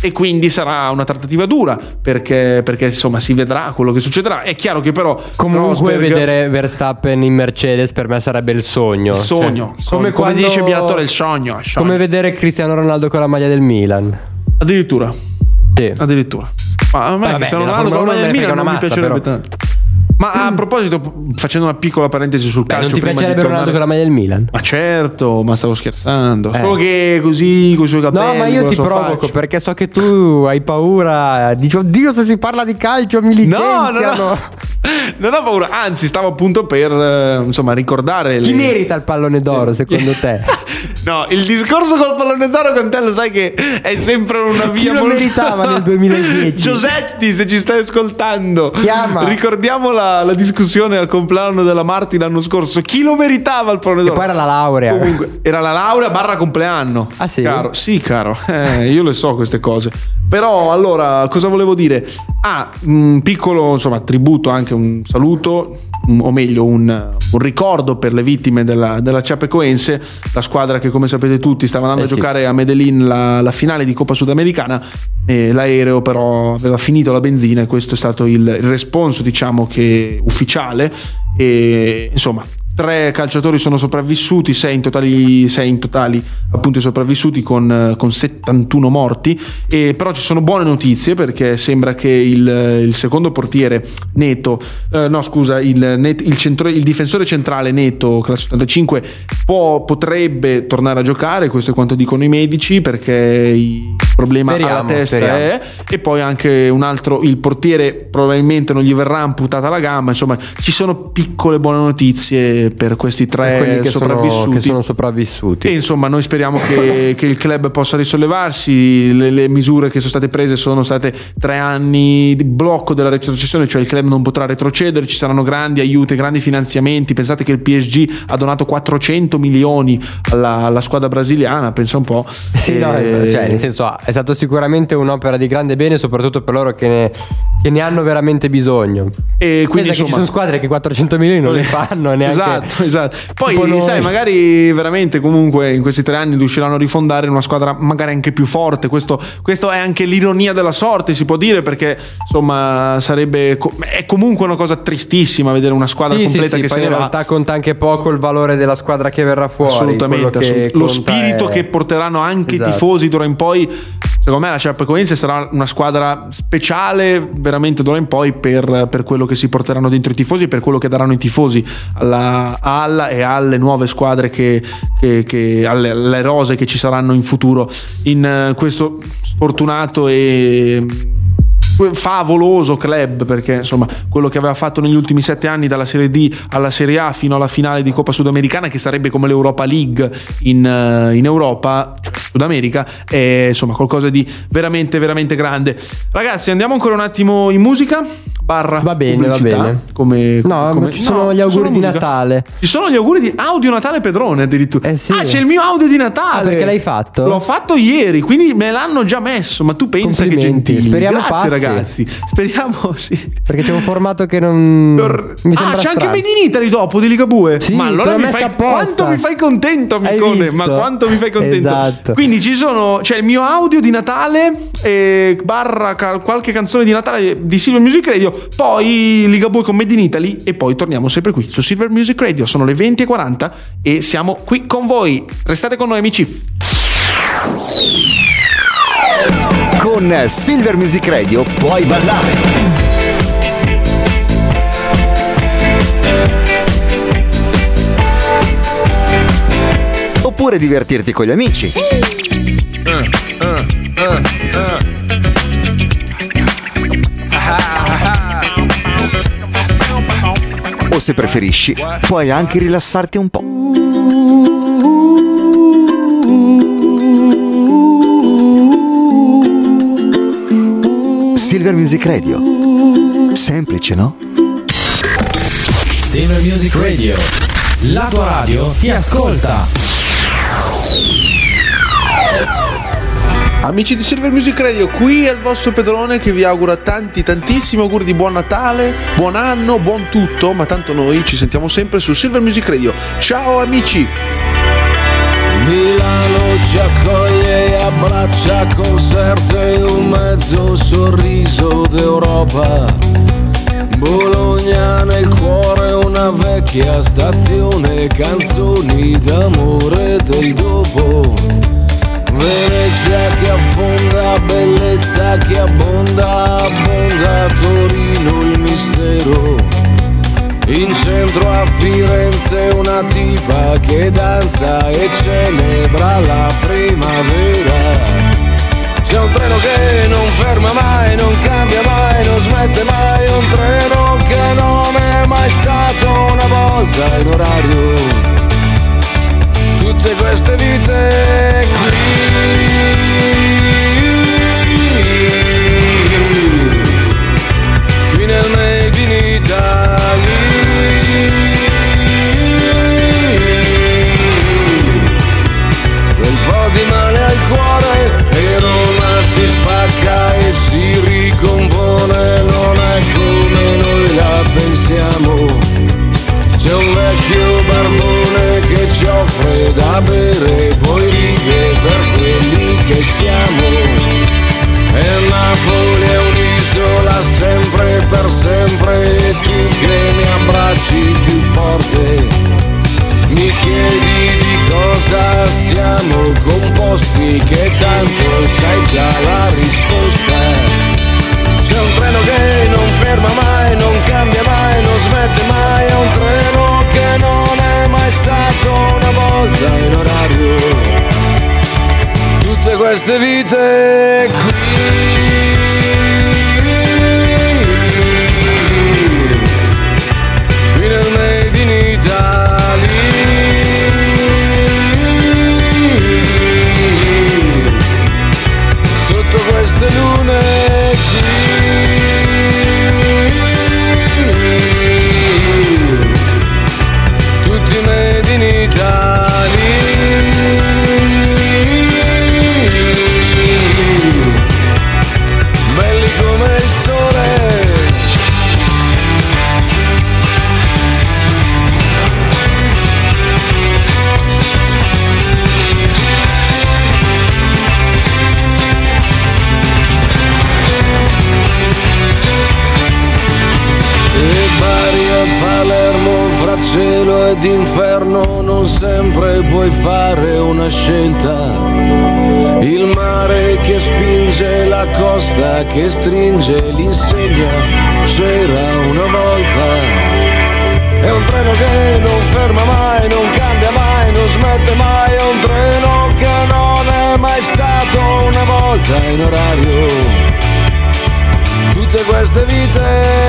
e quindi sarà una trattativa dura perché, perché insomma si vedrà quello che succederà è chiaro che però Comunque Rosberg- vedere Verstappen in Mercedes per me sarebbe il sogno. Il sogno. Cioè, come, come dice il Biatore, il sogno. il sogno. Come vedere Cristiano Ronaldo con la maglia del Milan. Addirittura. Sì. Addirittura. Ma a me Vabbè, Cristiano Ronaldo con la maglia del 1 Milan non mi piacerebbe mazza, tanto. Ma a proposito, facendo una piccola parentesi sul Beh, calcio, non ti prima di piacerebbe Ronaldo tornare- con la maglia del Milan? Ma certo, ma stavo scherzando. Eh. Solo che così, con i suoi capelli. No, ma io ti provoco faccia. perché so che tu hai paura. Dici, oddio, se si parla di calcio mi No, licenziano. no, no. Non ho paura, anzi, stavo appunto per eh, insomma ricordare. Chi le- merita il pallone d'oro secondo te? No, il discorso col pallone d'oro con te lo sai che è sempre una Chi via lo molto- meritava nel 2010? Giosetti, se ci stai ascoltando, Chiama. ricordiamo la, la discussione al compleanno della Marti l'anno scorso. Chi lo meritava il pallone d'oro? poi era la laurea. Comunque, era la laurea barra compleanno. Ah, sì? Caro. Sì, caro. Eh, io le so queste cose. Però, allora, cosa volevo dire? Ah, un piccolo, insomma, tributo, anche un saluto, mm, o meglio, un, un ricordo per le vittime della, della Chapecoense, la squadra che, come sapete tutti, stava andando Eh a giocare a Medellin la, la finale di Coppa Sudamericana. L'aereo, però, aveva finito la benzina, e questo è stato il, il responso, diciamo, che ufficiale. E insomma, tre calciatori sono sopravvissuti, sei in totali, sei in totali appunto sopravvissuti con, eh, con 71 morti. E però ci sono buone notizie perché sembra che il, il secondo portiere Neto, eh, no scusa, il, Net- il centro- il difensore centrale Neto, classe 75, può- potrebbe tornare a giocare, questo è quanto dicono i medici, perché il problema alla Speriamo, testa speriamo. è e poi anche un altro il portiere probabilmente non gli verrà amputata la gamba insomma ci sono piccole buone notizie per questi tre Quelli che sono, sopravvissuti che sono sopravvissuti. e insomma noi speriamo che, che il club possa risollevarsi le, le misure che sono state prese sono state tre anni di blocco della retrocessione cioè il club non potrà retrocedere ci saranno grandi aiuti grandi finanziamenti pensate che il PSG ha donato 400 milioni alla, alla squadra brasiliana pensa un po' Sì, no, E- cioè, nel senso, è stato sicuramente un'opera di grande bene, soprattutto per loro che ne, che ne hanno veramente bisogno. E quindi, Pensa che insomma- ci sono squadre che 400 milioni non le fanno neanche. Esatto, esatto. Poi Tipo noi. sai, magari veramente comunque in questi tre anni riusciranno a rifondare una squadra magari anche più forte. Questo, questo è anche l'ironia della sorte, si può dire, perché insomma sarebbe è comunque una cosa tristissima vedere una squadra Sì, sì, completa sì, che poi se in ne va. realtà conta anche poco il valore della squadra che verrà fuori. Assolutamente, che assolut- lo spirito è- che porteranno anche Esatto. i tifosi d'ora in poi. Secondo me la Chapecoense sarà una squadra speciale veramente d'ora in poi per, per quello che si porteranno dentro i tifosi e per quello che daranno i tifosi alla, alla e alle nuove squadre che, che- che- alle, alle rose che ci saranno in futuro. In eh, questo sfortunato e favoloso club perché insomma quello che aveva fatto negli ultimi sette anni dalla Serie D alla Serie A fino alla finale di Coppa Sudamericana che sarebbe come l'Europa League in, eh, in Europa cioè Sud America è insomma qualcosa di veramente veramente grande ragazzi andiamo ancora un attimo in musica barra Va bene, va bene. come, No, come- ci sono no, gli auguri sono di musica. Natale. ci sono gli auguri di audio Natale Pedrone addirittura Eh sì. ah c'è il mio audio di Natale Ah, perché l'hai fatto? l'ho fatto ieri quindi me l'hanno già messo ma tu pensa che gentili speriamo grazie passi. ragazzi speriamo sì Perché c'è un formato che non. mi sembra ah, c'è anche strano. Made in Italy dopo di Ligabue. Sì, ma allora mi fai, apposta. quanto mi fai contento, amicone? Ma quanto mi fai contento? Esatto. Quindi ci sono, c'è il mio audio di Natale, eh, barra cal- qualche canzone di Natale di Silver Music Radio, poi Ligabue con Made in Italy e poi torniamo sempre qui su Silver Music Radio. Sono le 20.40 e siamo qui con voi. Restate con noi, amici. Con Silver Music Radio puoi ballare. Oppure divertirti con gli amici. O se preferisci, puoi anche rilassarti un po'. Silver Music Radio. Semplice, no? Silver Music Radio. La tua radio ti ascolta. Amici di Silver Music Radio, qui è il vostro Pedrone che vi augura tanti, tantissimi auguri di buon Natale, buon anno, buon tutto, ma tanto noi ci sentiamo sempre su Silver Music Radio. Ciao amici! Milano ci abbraccia concerto e un mezzo sorriso d'Europa. Bologna nel cuore una vecchia stazione, canzoni d'amore del dopo. Venezia che affonda, bellezza che abbonda, abbonda Torino il mistero. In centro a Firenze una tipa che danza e celebra la primavera. C'è un treno che non ferma mai, non cambia mai, non smette mai, un treno che non è mai stato una volta in orario. Tutte queste vite qui, spacca e si ricompone, non è come noi la pensiamo. C'è un vecchio barbone che ci offre da bere, poi righe per quelli che siamo. E Napoli è un'isola sempre per sempre, e tu che mi abbracci più forte. Mi chiedi di cosa siamo composti, che tanto sai già la risposta. C'è un treno che non ferma mai, non cambia mai, non smette mai, è un treno che non è mai stato una volta in orario. Tutte queste vite qui, cielo ed inferno non sempre puoi fare una scelta. Il mare che spinge, la costa che stringe, l'insegna c'era una volta. È un treno che non ferma mai, non cambia mai, non smette mai, è un treno che non è mai stato una volta in orario tutte queste vite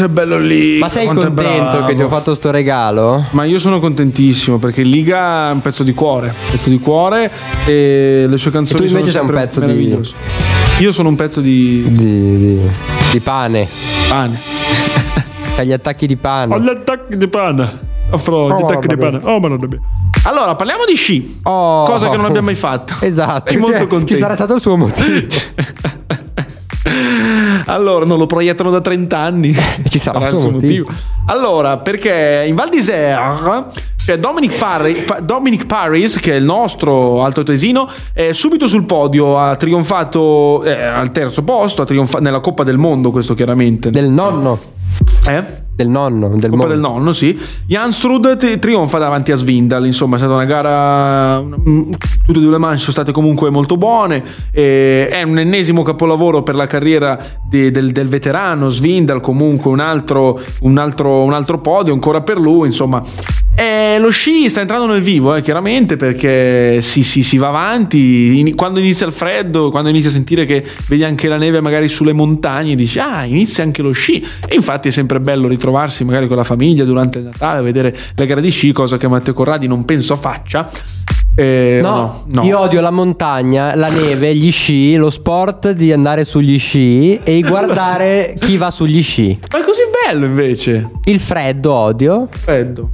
quanto è bello lì. Ma sei contento che ti ho fatto sto regalo? Ma io sono contentissimo perché Liga è un pezzo di cuore, un pezzo di cuore e le sue canzoni E tu invece sono sei un pezzo di-. Io sono un pezzo di di, di pane. Pane. C'ha gli attacchi di pane. Ho gli attacchi di pane. Affro, gli Oh, attacchi di pane. Oh, ma non dobbiamo. Allora, parliamo di sci. Cosa che non abbiamo mai fatto. Esatto. Sei molto Cioè, contento. Ci sarà stato il suo motivo. Allora, non lo proiettano da 30 anni. Ci sarà suo suo motivo. Allora, perché in Val d'Isère c'è Dominic, Parri- Pa- Dominic Paris, che è il nostro altoatesino, è subito sul podio, ha trionfato eh, al terzo posto, ha trionfa- nella Coppa del Mondo, questo chiaramente. Del nonno. Eh? Del nonno. Del mondo. del nonno, sì. Janstrud tri- trionfa davanti a Svindal. Insomma, è stata una gara. mm, Tutte e due le manche sono state comunque molto buone. e è un ennesimo capolavoro per la carriera de- del, del veterano Svindal. Comunque, un altro, un, altro, un altro podio ancora per lui. Insomma, E lo sci sta entrando nel vivo, eh, chiaramente, perché si, si- si va avanti. In- quando inizia il freddo, quando inizi a sentire che vedi anche la neve magari sulle montagne, dici: Ah, inizia anche lo sci. E infatti è sempre bello ritrovarsi magari con la famiglia durante il Natale, vedere le gare di sci, cosa che Matteo Corradi non penso faccia. Eh, No, no, no. io odio la montagna, la neve, gli sci, lo sport di andare sugli sci e guardare chi va sugli sci. Ma è così bello invece. Il freddo odio. Freddo.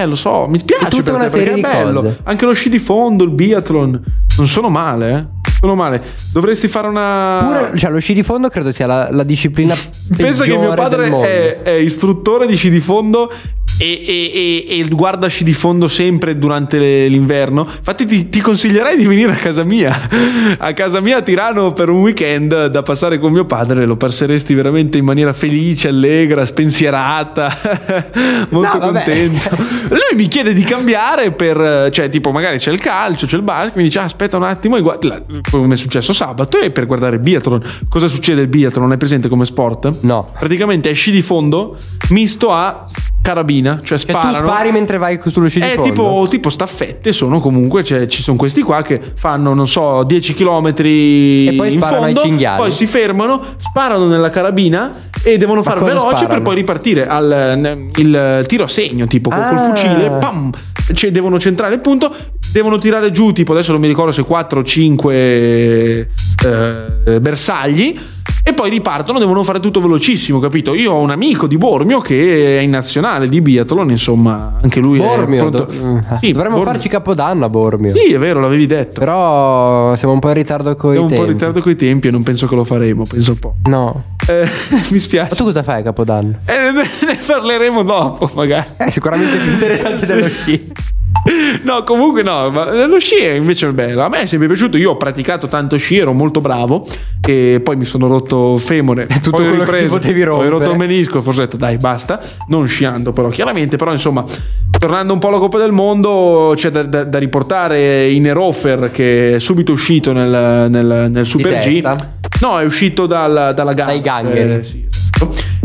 Eh, lo so, mi spiace tutta per una te, serie di bello. cose. Anche lo sci di fondo, il biathlon. Non sono male, eh. Sono male. Dovresti fare una. Pure, cioè, lo sci di fondo credo sia la, la disciplina Pensa che mio padre è, è istruttore di sci di fondo e, e- e- guarda sci di fondo sempre durante le- l'inverno. Infatti, ti, ti consiglierei di venire a casa mia. A casa mia a Tirano per un weekend da passare con mio padre. Lo passeresti veramente in maniera felice, allegra, spensierata, molto No, contento. Lui mi chiede di cambiare per, cioè, tipo, magari c'è il calcio, c'è il basket. Mi dice, "Ah, aspetta un attimo, guarda, come è successo sabato, e per guardare biathlon. Cosa succede il biathlon? Hai presente come sport? No. Praticamente è sci di fondo misto a carabina, cioè Cioè, tu sparano. spari mentre vai sullo sci di tipo, tipo staffette, sono comunque, cioè, ci sono questi qua che fanno, non so, 10 km e poi in fondo, poi si fermano, sparano nella carabina e devono far cosa veloci sparano? per poi ripartire al il tiro a segno, tipo col- col Ah. fucile, pam, cioè, devono centrare il punto, devono tirare giù, tipo adesso non mi ricordo se 4 o 5 eh, bersagli. E poi ripartono, devono fare tutto velocissimo, capito? Io ho un amico di Bormio che è in nazionale di biathlon, insomma, anche lui Bormio, è pronto. do- Sì, dovremmo Bormio. farci capodanno a Bormio. Sì, è vero, l'avevi detto. Però siamo un po' in ritardo con i Siamo un tempi. po' in ritardo coi tempi e non penso che lo faremo, penso un po'. No. Eh, mi spiace. Ma tu cosa fai a capodanno? Eh, ne, ne parleremo dopo, magari. È sicuramente più interessante dello sci. No, comunque no, ma lo sci è invece bello. A me è sempre piaciuto. Io ho praticato tanto sci, ero molto bravo. E poi mi sono rotto femore. Tutto Poi ho quello che ripreso. potevi Poi Ho rompere. rotto il menisco. Forse ho detto, dai, basta. Non sciando, però, chiaramente. Però, insomma, tornando un po' alla Coppa del Mondo, c'è da, da- da riportare in Erofer che è subito uscito nel, nel- nel Super G. No, è uscito dal- dalla gara. Dai gangheri. Eh, sì.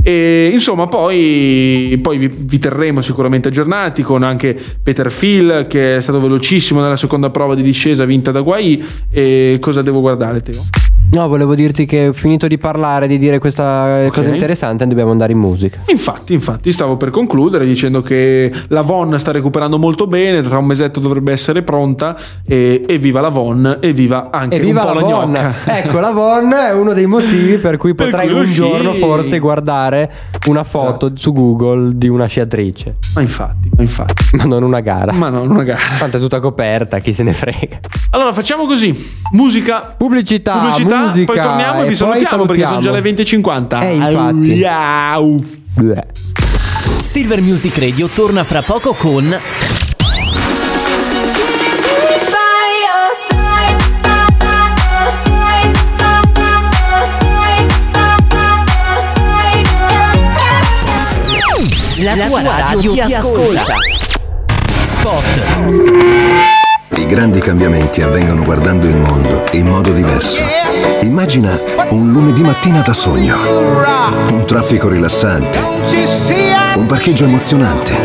E insomma, poi, poi vi, vi terremo sicuramente aggiornati con anche Peter Phil che è stato velocissimo nella seconda prova di discesa vinta da Guai. E cosa devo guardare, Teo? No, volevo dirti che finito di parlare, di dire questa cosa interessante, dobbiamo andare in musica. Infatti, infatti, stavo per concludere dicendo che la Von sta recuperando molto bene, tra un mesetto dovrebbe essere pronta. E, e viva la Von, e viva anche E viva un la la, Von! gnocca. Ecco, la Von è uno dei motivi per cui Per potrai cui un giorno forse guardare una foto su Google di una sciatrice. Ma infatti, ma infatti. Ma non una gara. Ma non una gara. Tanto è tutta coperta, chi se ne frega. Allora facciamo così: musica, Pubblicità, pubblicità, musica, poi torniamo e vi e poi salutiamo perché sono già salutiamo. le 20.50. Eh, infatti. Au. Bleh. Silver Music Radio torna fra poco con La tua radio ti ascolta. Spot. I grandi cambiamenti avvengono guardando il mondo in modo diverso. Immagina un lunedì mattina da sogno, un traffico rilassante, un parcheggio emozionante.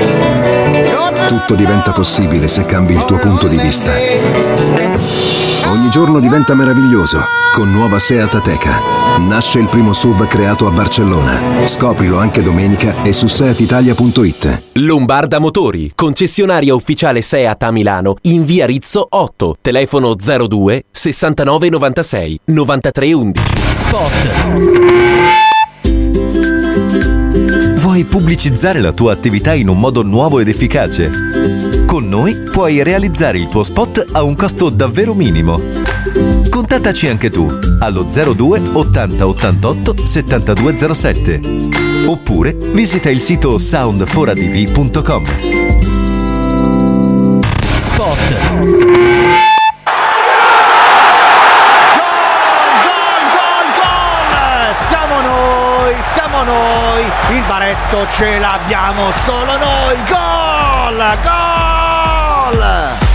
Tutto diventa possibile se cambi il tuo punto di vista. Ogni giorno diventa meraviglioso con nuova Seat Ateca. Nasce il primo SUV creato a Barcellona. Scoprilo anche domenica e su seatitalia.it. Lombarda Motori, concessionaria ufficiale Seat a Milano, in via Rizzo 8, telefono 02 69 96 93 11. Spot. Vuoi pubblicizzare la tua attività in un modo nuovo ed efficace? Con noi puoi realizzare il tuo spot a un costo davvero minimo. Contattaci anche tu allo 02 80 88 7207 oppure visita il sito sound4adv.com. Spot. Siamo noi, il baretto ce l'abbiamo solo noi, gol! Gol! dollar.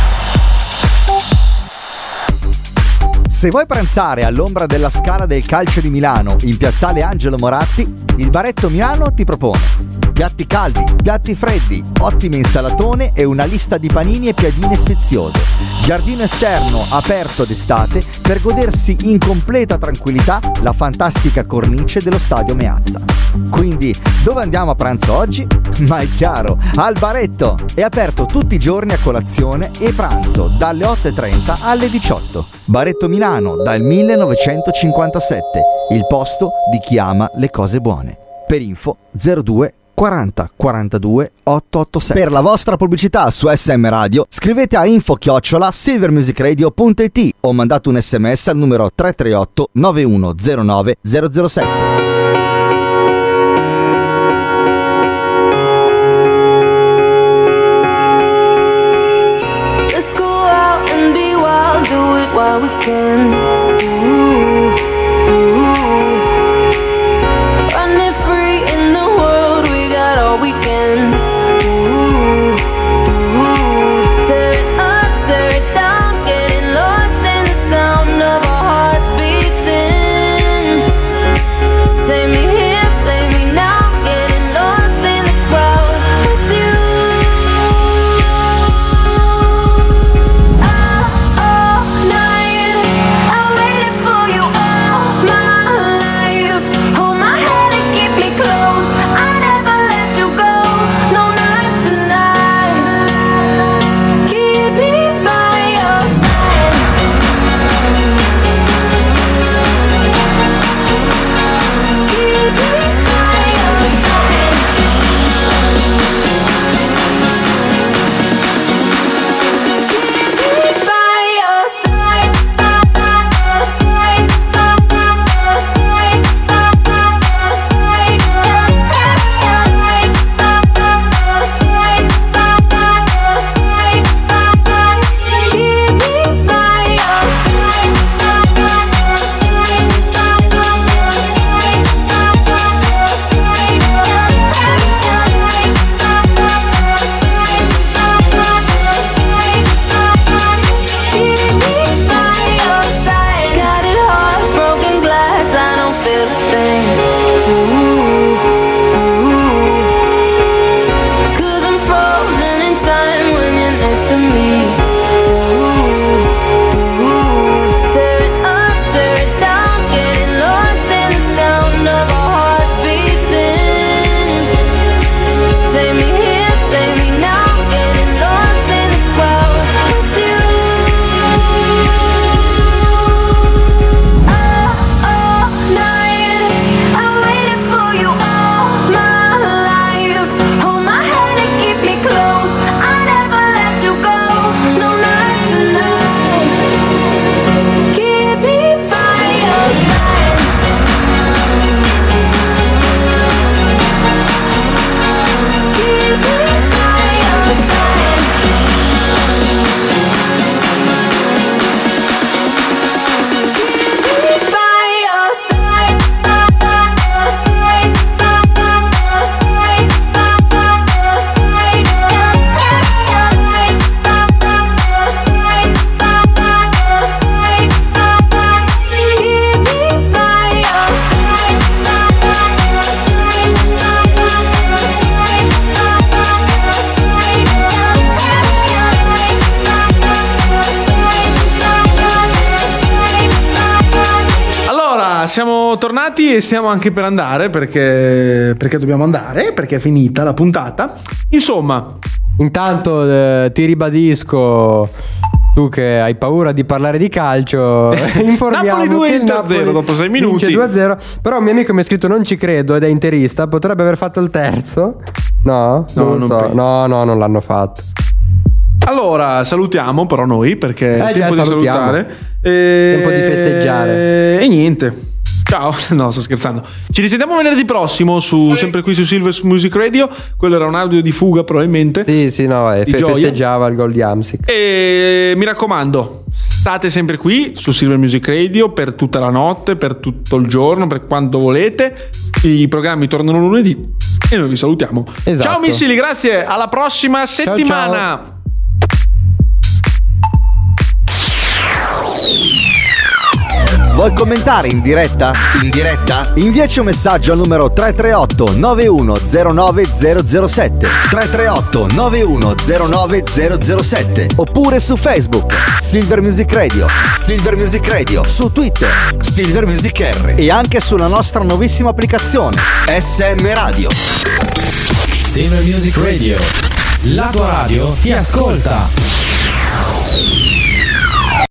Se vuoi pranzare all'ombra della scala del calcio di Milano in piazzale Angelo Moratti, il Baretto Milano ti propone piatti caldi, piatti freddi, ottime insalatone e una lista di panini e piadine sfiziose. Giardino esterno aperto d'estate per godersi in completa tranquillità la fantastica cornice dello stadio Meazza. Quindi, dove andiamo a pranzo oggi? Ma è chiaro, al baretto! È aperto tutti i giorni a colazione e pranzo dalle 8.30 alle 18. Baretto Milano dal 1957, il posto di chi ama le cose buone. Per info 02 40 42 886. Per la vostra pubblicità su SM Radio scrivete a info chiocciola silvermusicradio.it o mandate un sms al numero 338 9109 007. While we can. Siamo tornati e stiamo anche per andare perché, perché dobbiamo andare, perché è finita la puntata. Insomma, Intanto eh, ti ribadisco, tu che hai paura di parlare di calcio, informiamo Napoli 2 che il Inter Napoli 0 dopo sei vince minuti. 2-0. Però un mio amico mi ha scritto non ci credo ed è interista, potrebbe aver fatto il terzo. No? No, Non non so. no, no, non l'hanno fatto. allora salutiamo però noi perché è Eh, tempo già, di salutiamo. salutare. E... Tempo di festeggiare. E niente. Ciao, no, sto scherzando. Ci risentiamo venerdì prossimo, su, sempre qui su Silver Music Radio. Quello era un audio di fuga, probabilmente. Sì, sì, no, eh, fe- gioia. festeggiava il gol di Amsic. E mi raccomando, state sempre qui su Silver Music Radio per tutta la notte, per tutto il giorno, per quando volete. I programmi tornano lunedì e noi vi salutiamo. Esatto. Ciao missili, grazie. Alla prossima settimana. Vuoi commentare in diretta? In diretta? Inviaci un messaggio al numero 338 9109007 338 9109007 oppure su Facebook Silver Music Radio Silver Music Radio su Twitter Silver Music R e anche sulla nostra nuovissima applicazione SM Radio. Silver Music Radio. La tua radio ti ascolta.